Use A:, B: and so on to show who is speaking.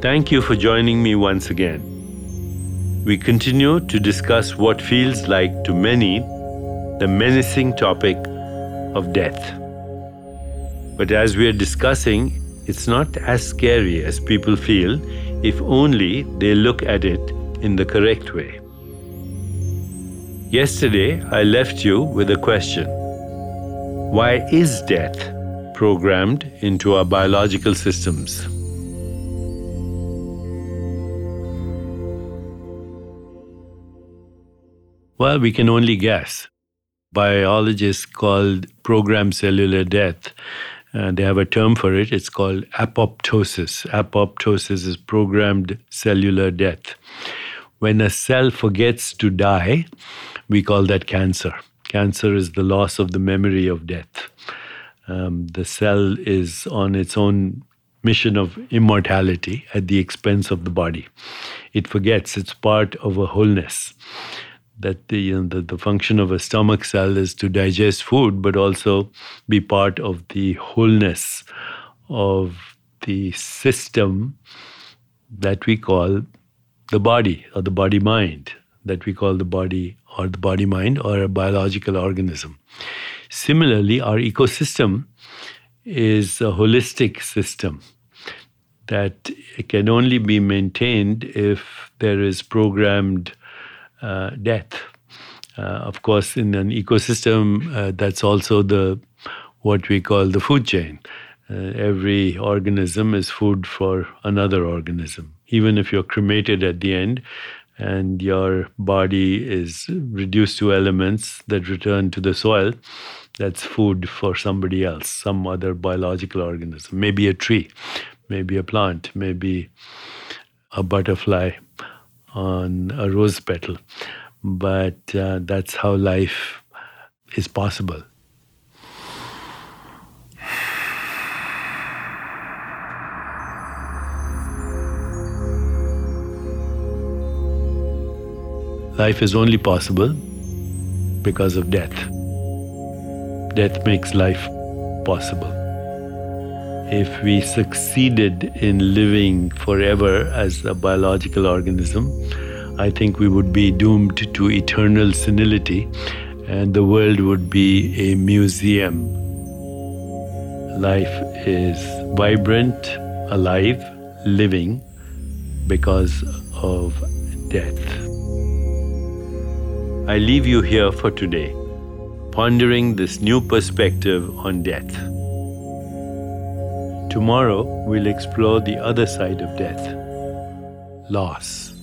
A: Thank you for joining me once again. We continue to discuss what feels like to many the menacing topic of death. But as we are discussing, it's not as scary as people feel if only they look at it in the correct way. Yesterday, I left you with a question Why is death programmed into our biological systems? Well, we can only guess. Biologists called programmed cellular death. Uh, they have a term for it. It's called apoptosis. Apoptosis is programmed cellular death. When a cell forgets to die, we call that cancer. Cancer is the loss of the memory of death. Um, the cell is on its own mission of immortality at the expense of the body. It forgets it's part of a wholeness that the, you know, the, the function of a stomach cell is to digest food, but also be part of the wholeness of the system that we call the body or the body mind, that we call the body or the body mind or a biological organism. Similarly, our ecosystem is a holistic system that can only be maintained if there is programmed uh, death. Uh, of course, in an ecosystem, uh, that's also the what we call the food chain. Uh, every organism is food for another organism. Even if you're cremated at the end and your body is reduced to elements that return to the soil, that's food for somebody else, some other biological organism, maybe a tree, maybe a plant, maybe a butterfly on a rose petal. But uh, that's how life is possible. Life is only possible because of death. Death makes life possible if we succeeded in living forever as a biological organism, I think we would be doomed to eternal senility and the world would be a museum. Life is vibrant, alive, living because of death. I leave you here for today, pondering this new perspective on death. Tomorrow, we'll explore the other side of death loss.